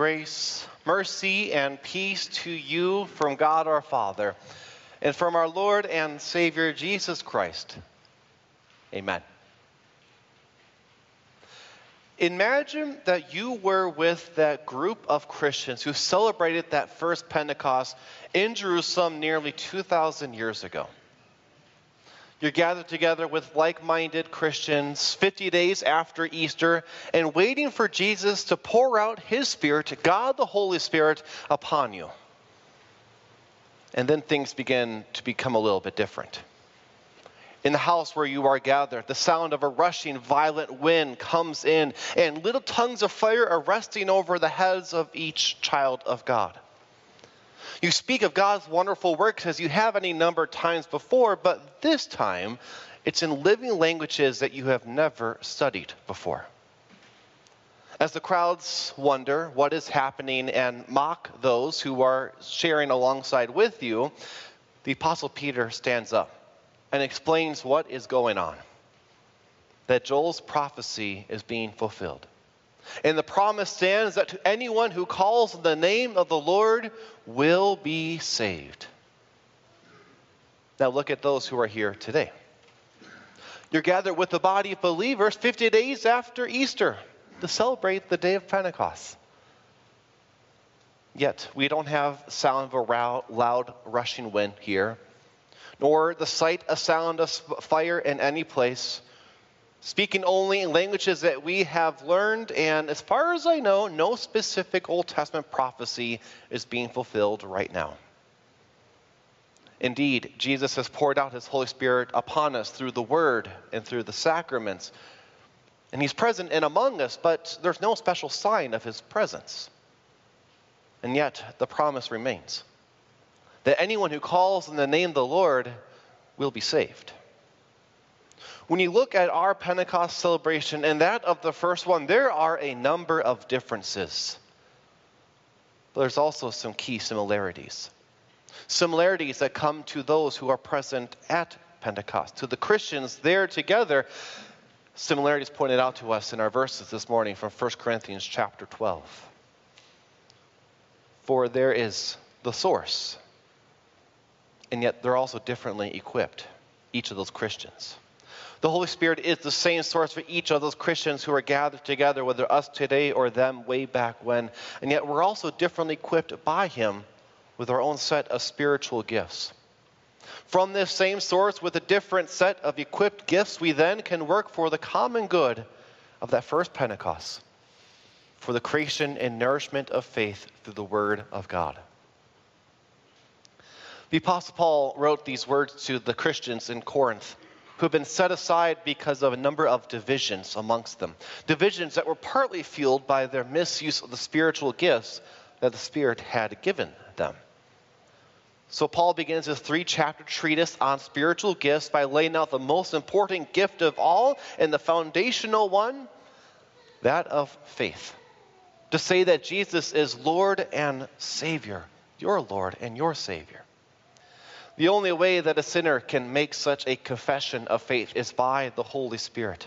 Grace, mercy, and peace to you from God our Father and from our Lord and Savior Jesus Christ. Amen. Imagine that you were with that group of Christians who celebrated that first Pentecost in Jerusalem nearly 2,000 years ago. You're gathered together with like minded Christians 50 days after Easter and waiting for Jesus to pour out his Spirit, God the Holy Spirit, upon you. And then things begin to become a little bit different. In the house where you are gathered, the sound of a rushing, violent wind comes in, and little tongues of fire are resting over the heads of each child of God. You speak of God's wonderful works as you have any number of times before, but this time it's in living languages that you have never studied before. As the crowds wonder what is happening and mock those who are sharing alongside with you, the Apostle Peter stands up and explains what is going on. That Joel's prophecy is being fulfilled. And the promise stands that to anyone who calls the name of the Lord will be saved. Now look at those who are here today. You're gathered with the body of believers 50 days after Easter to celebrate the day of Pentecost. Yet we don't have sound of a loud rushing wind here, nor the sight of sound of fire in any place speaking only in languages that we have learned, and as far as I know, no specific Old Testament prophecy is being fulfilled right now. Indeed, Jesus has poured out his Holy Spirit upon us through the Word and through the sacraments. And he's present and among us, but there's no special sign of his presence. And yet, the promise remains that anyone who calls in the name of the Lord will be saved when you look at our Pentecost celebration and that of the first one, there are a number of differences. But there's also some key similarities. Similarities that come to those who are present at Pentecost, to the Christians there together. Similarities pointed out to us in our verses this morning from 1 Corinthians chapter 12. For there is the source, and yet they're also differently equipped, each of those Christians. The Holy Spirit is the same source for each of those Christians who are gathered together, whether us today or them way back when. And yet we're also differently equipped by Him with our own set of spiritual gifts. From this same source, with a different set of equipped gifts, we then can work for the common good of that first Pentecost, for the creation and nourishment of faith through the Word of God. The Apostle Paul wrote these words to the Christians in Corinth who have been set aside because of a number of divisions amongst them. Divisions that were partly fueled by their misuse of the spiritual gifts that the Spirit had given them. So, Paul begins his three chapter treatise on spiritual gifts by laying out the most important gift of all and the foundational one that of faith. To say that Jesus is Lord and Savior, your Lord and your Savior. The only way that a sinner can make such a confession of faith is by the Holy Spirit.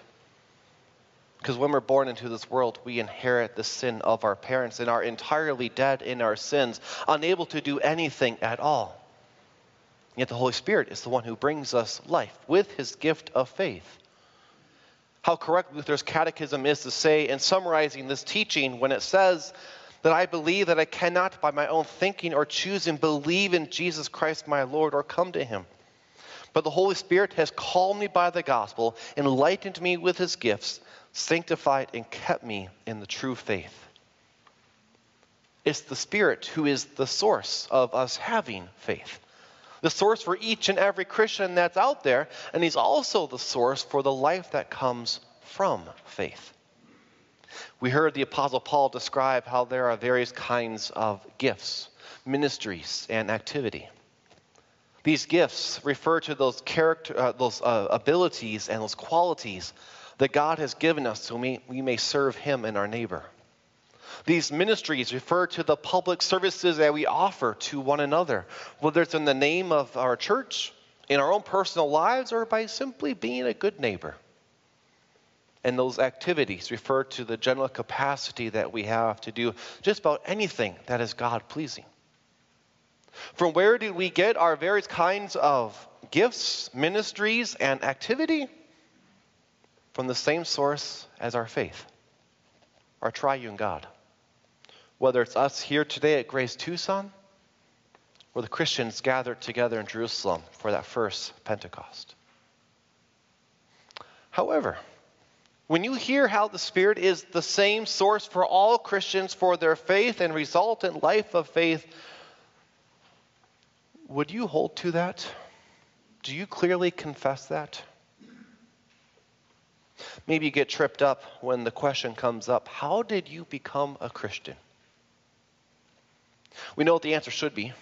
Because when we're born into this world, we inherit the sin of our parents and are entirely dead in our sins, unable to do anything at all. Yet the Holy Spirit is the one who brings us life with his gift of faith. How correct Luther's catechism is to say in summarizing this teaching when it says that I believe that I cannot, by my own thinking or choosing, believe in Jesus Christ my Lord or come to him. But the Holy Spirit has called me by the gospel, enlightened me with his gifts, sanctified and kept me in the true faith. It's the Spirit who is the source of us having faith. The source for each and every Christian that's out there, and He's also the source for the life that comes from faith. We heard the Apostle Paul describe how there are various kinds of gifts, ministries, and activity. These gifts refer to those character, uh, those uh, abilities and those qualities that God has given us so we, we may serve Him and our neighbor. These ministries refer to the public services that we offer to one another, whether it's in the name of our church, in our own personal lives, or by simply being a good neighbor. And those activities refer to the general capacity that we have to do just about anything that is God pleasing. From where do we get our various kinds of gifts, ministries, and activity? From the same source as our faith, our triune God. Whether it's us here today at Grace Tucson, or the Christians gathered together in Jerusalem for that first Pentecost. However, when you hear how the Spirit is the same source for all Christians for their faith and resultant life of faith, would you hold to that? Do you clearly confess that? Maybe you get tripped up when the question comes up How did you become a Christian? We know what the answer should be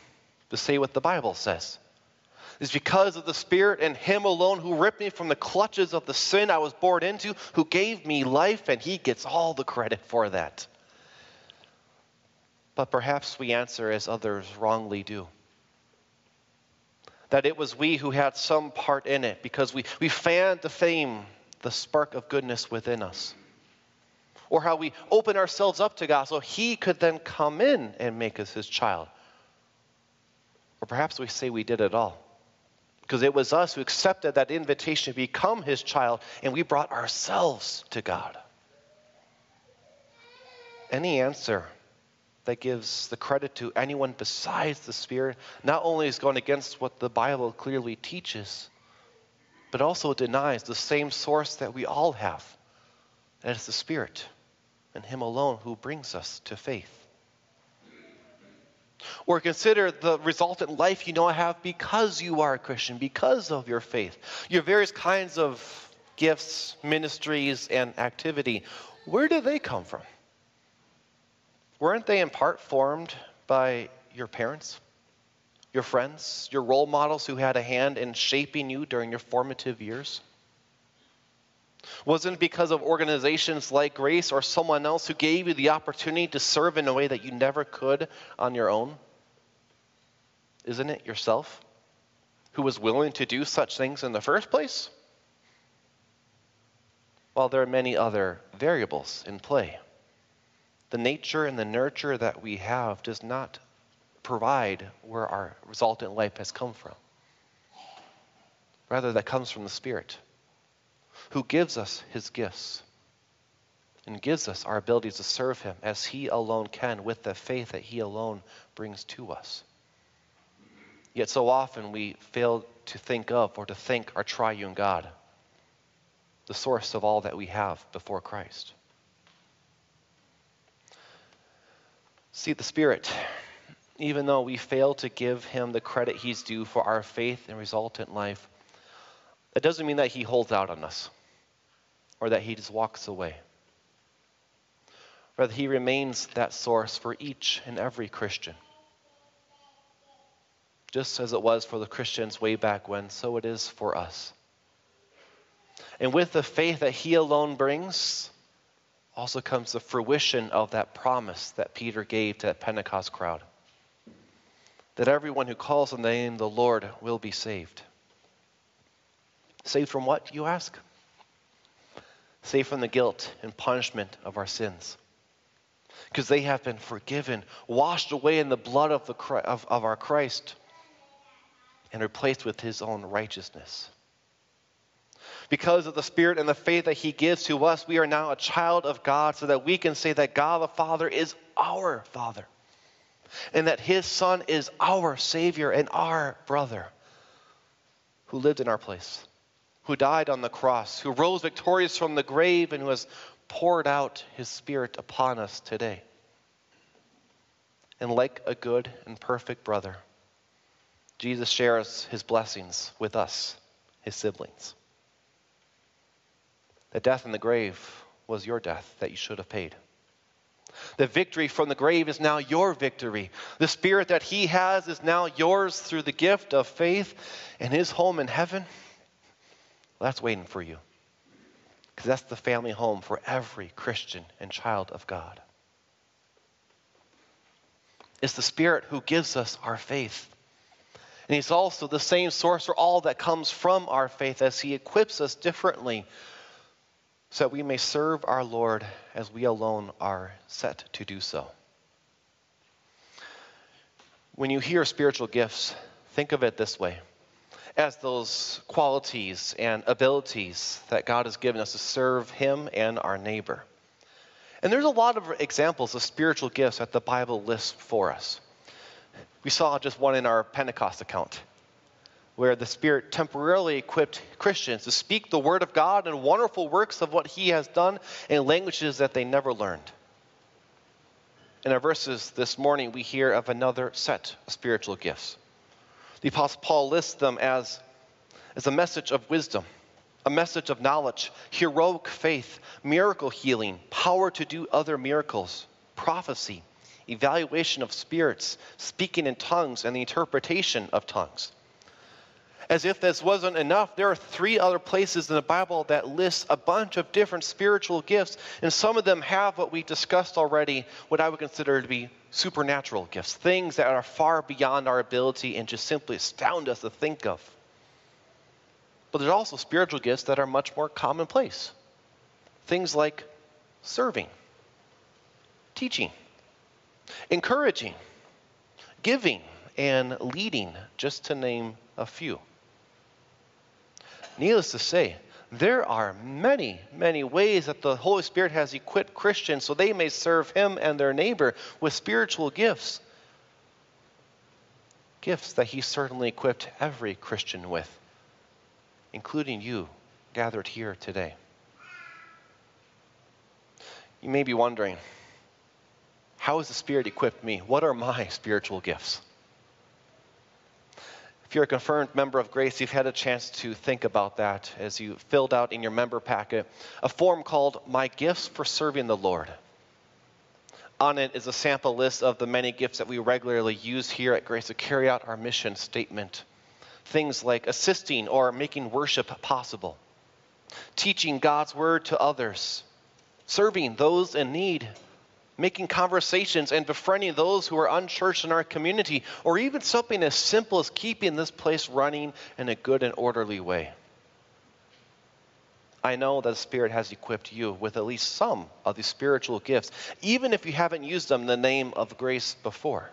to say what the Bible says. It's because of the Spirit and Him alone who ripped me from the clutches of the sin I was born into, who gave me life, and He gets all the credit for that. But perhaps we answer as others wrongly do. That it was we who had some part in it because we, we fanned the flame, the spark of goodness within us. Or how we open ourselves up to God so He could then come in and make us His child. Or perhaps we say we did it all because it was us who accepted that invitation to become his child, and we brought ourselves to God. Any answer that gives the credit to anyone besides the Spirit not only is going against what the Bible clearly teaches, but also denies the same source that we all have. And it's the Spirit and Him alone who brings us to faith. Or consider the resultant life you now have because you are a Christian, because of your faith. Your various kinds of gifts, ministries, and activity. Where do they come from? Weren't they in part formed by your parents, your friends, your role models who had a hand in shaping you during your formative years? Wasn't because of organizations like Grace or someone else who gave you the opportunity to serve in a way that you never could on your own? Isn't it yourself who was willing to do such things in the first place? While there are many other variables in play. The nature and the nurture that we have does not provide where our resultant life has come from. Rather, that comes from the Spirit who gives us his gifts and gives us our abilities to serve him as he alone can with the faith that he alone brings to us. Yet so often we fail to think of or to thank our triune God, the source of all that we have before Christ. See, the Spirit, even though we fail to give him the credit he's due for our faith and resultant life, it doesn't mean that he holds out on us or that he just walks away. Rather, he remains that source for each and every Christian. Just as it was for the Christians way back when, so it is for us. And with the faith that he alone brings, also comes the fruition of that promise that Peter gave to that Pentecost crowd that everyone who calls on the name of the Lord will be saved. Saved from what, you ask? Saved from the guilt and punishment of our sins. Because they have been forgiven, washed away in the blood of, the, of, of our Christ, and replaced with his own righteousness. Because of the Spirit and the faith that He gives to us, we are now a child of God so that we can say that God the Father is our Father and that His Son is our Savior and our brother who lived in our place, who died on the cross, who rose victorious from the grave, and who has poured out His Spirit upon us today. And like a good and perfect brother, Jesus shares His blessings with us, His siblings. The death in the grave was your death that you should have paid. The victory from the grave is now your victory. The spirit that he has is now yours through the gift of faith, and his home in heaven, well, that's waiting for you. Because that's the family home for every Christian and child of God. It's the Spirit who gives us our faith. And He's also the same source for all that comes from our faith as He equips us differently so that we may serve our Lord as we alone are set to do so. When you hear spiritual gifts, think of it this way as those qualities and abilities that God has given us to serve Him and our neighbor. And there's a lot of examples of spiritual gifts that the Bible lists for us. We saw just one in our Pentecost account where the Spirit temporarily equipped Christians to speak the Word of God and wonderful works of what He has done in languages that they never learned. In our verses this morning, we hear of another set of spiritual gifts. The Apostle Paul lists them as, as a message of wisdom, a message of knowledge, heroic faith, miracle healing, power to do other miracles, prophecy, evaluation of spirits, speaking in tongues, and the interpretation of tongues. As if this wasn't enough, there are three other places in the Bible that list a bunch of different spiritual gifts, and some of them have what we discussed already, what I would consider to be supernatural gifts, things that are far beyond our ability and just simply astound us to think of. But there's also spiritual gifts that are much more commonplace. Things like serving, teaching, encouraging, giving, and leading, just to name a few. Needless to say, there are many, many ways that the Holy Spirit has equipped Christians so they may serve Him and their neighbor with spiritual gifts. Gifts that He certainly equipped every Christian with, including you gathered here today. You may be wondering, how has the Spirit equipped me? What are my spiritual gifts? If you're a confirmed member of Grace, you've had a chance to think about that as you filled out in your member packet a form called My Gifts for Serving the Lord. On it is a sample list of the many gifts that we regularly use here at Grace to carry out our mission statement. Things like assisting or making worship possible, teaching God's word to others, serving those in need, making conversations and befriending those who are unchurched in our community, or even something as simple as keeping this place running in a good and orderly way. I know that the Spirit has equipped you with at least some of these spiritual gifts, even if you haven't used them in the name of grace before.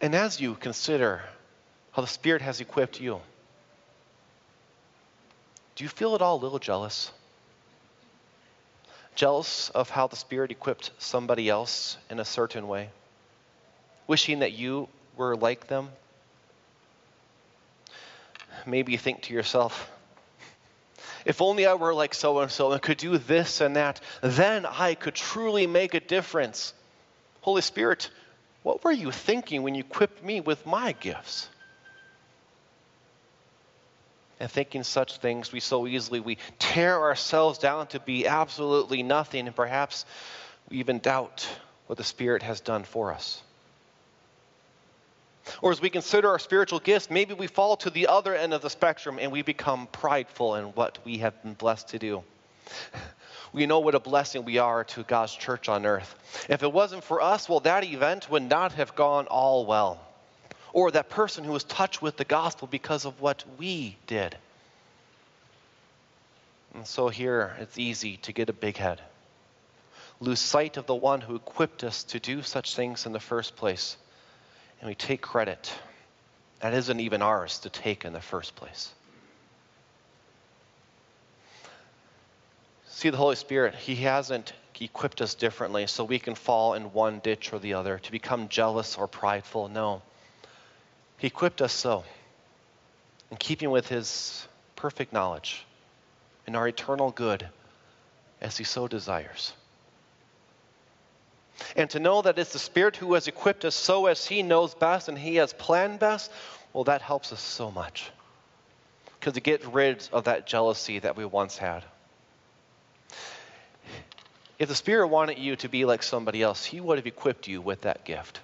And as you consider how the Spirit has equipped you, do you feel at all a little jealous? Jealous of how the Spirit equipped somebody else in a certain way, wishing that you were like them. Maybe you think to yourself, if only I were like so and so and could do this and that, then I could truly make a difference. Holy Spirit, what were you thinking when you equipped me with my gifts? And thinking such things, we so easily we tear ourselves down to be absolutely nothing, and perhaps we even doubt what the Spirit has done for us. Or as we consider our spiritual gifts, maybe we fall to the other end of the spectrum and we become prideful in what we have been blessed to do. We know what a blessing we are to God's church on earth. If it wasn't for us, well, that event would not have gone all well or that person who was touched with the gospel because of what we did. And so here it's easy to get a big head, lose sight of the one who equipped us to do such things in the first place, and we take credit that isn't even ours to take in the first place. See, the Holy Spirit, He hasn't equipped us differently so we can fall in one ditch or the other, to become jealous or prideful. No. He equipped us so, in keeping with His perfect knowledge and our eternal good as He so desires. And to know that it's the Spirit who has equipped us so as He knows best and He has planned best, well, that helps us so much. Because it gets rid of that jealousy that we once had. If the Spirit wanted you to be like somebody else, He would have equipped you with that gift.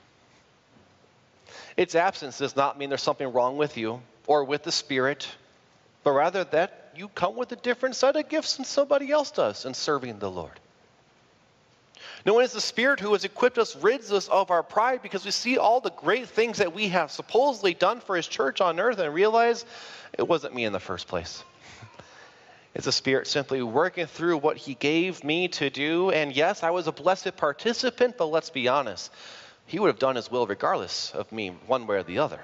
Its absence does not mean there's something wrong with you or with the Spirit, but rather that you come with a different set of gifts than somebody else does in serving the Lord. Knowing it's the Spirit who has equipped us rids us of our pride because we see all the great things that we have supposedly done for His church on earth and realize it wasn't me in the first place. It's the Spirit simply working through what He gave me to do? And yes, I was a blessed participant, but let's be honest, He would have done His will regardless of me, one way or the other.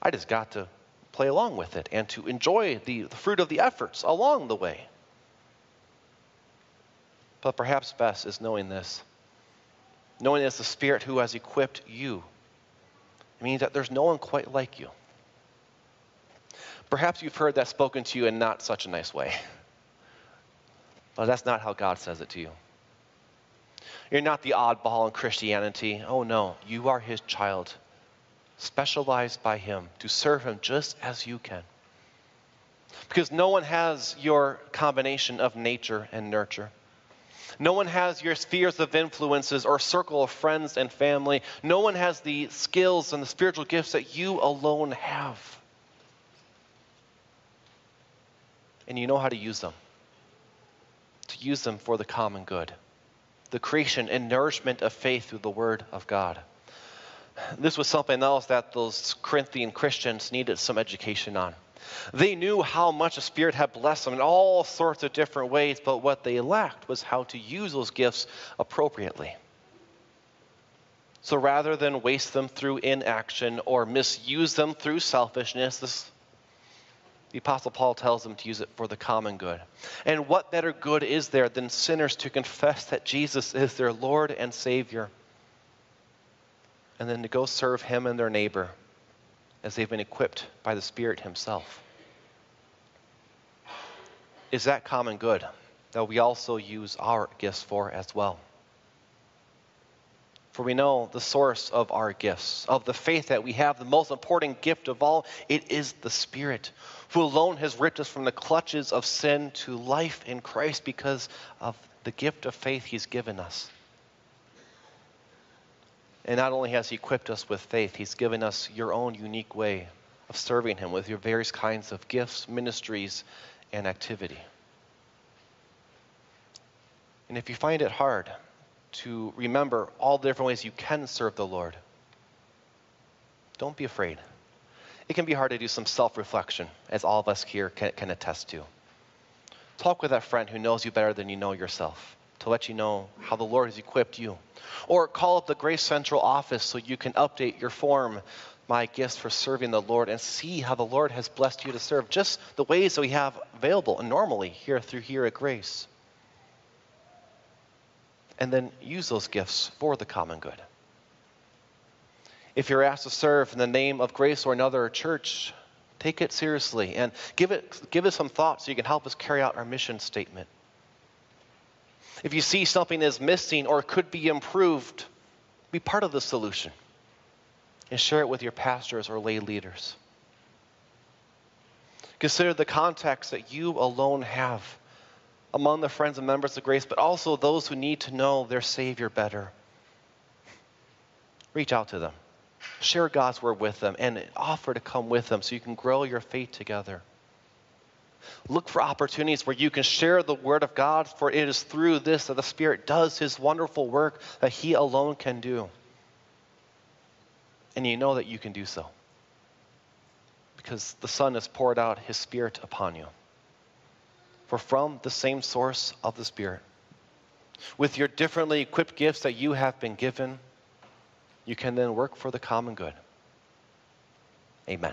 I just got to play along with it and to enjoy the, the fruit of the efforts along the way. But perhaps best is knowing this knowing it's the Spirit who has equipped you. It means that there's no one quite like you. Perhaps you've heard that spoken to you in not such a nice way. But that's not how God says it to you. You're not the oddball in Christianity. Oh no, you are His child, specialized by Him to serve Him just as you can. Because no one has your combination of nature and nurture. No one has your spheres of influences or circle of friends and family. No one has the skills and the spiritual gifts that you alone have. And you know how to use them. To use them for the common good, the creation and nourishment of faith through the Word of God. This was something else that those Corinthian Christians needed some education on. They knew how much the Spirit had blessed them in all sorts of different ways, but what they lacked was how to use those gifts appropriately. So rather than waste them through inaction or misuse them through selfishness, this, the Apostle Paul tells them to use it for the common good. And what better good is there than sinners to confess that Jesus is their Lord and Savior? And then to go serve Him and their neighbor as they've been equipped by the Spirit Himself. Is that common good that we also use our gifts for as well? For we know the source of our gifts, of the faith that we have, the most important gift of all, it is the Spirit, who alone has ripped us from the clutches of sin to life in Christ because of the gift of faith He's given us. And not only has He equipped us with faith, He's given us your own unique way of serving Him with your various kinds of gifts, ministries, and activity. And if you find it hard to remember all the different ways you can serve the Lord, don't be afraid. It can be hard to do some self reflection, as all of us here can, can attest to. Talk with that friend who knows you better than you know yourself to let you know how the Lord has equipped you. Or call up the Grace Central office so you can update your form, My Gifts for Serving the Lord, and see how the Lord has blessed you to serve, just the ways that we have available and normally here through here at Grace. And then use those gifts for the common good. If you're asked to serve in the name of Grace or another church, take it seriously and give it, give it some thought so you can help us carry out our mission statement. If you see something is missing or could be improved, be part of the solution and share it with your pastors or lay leaders. Consider the context that you alone have among the friends and members of grace, but also those who need to know their Savior better. Reach out to them, share God's word with them, and offer to come with them so you can grow your faith together. Look for opportunities where you can share the Word of God, for it is through this that the Spirit does His wonderful work that He alone can do. And you know that you can do so because the Son has poured out His Spirit upon you. For from the same source of the Spirit, with your differently equipped gifts that you have been given, you can then work for the common good. Amen.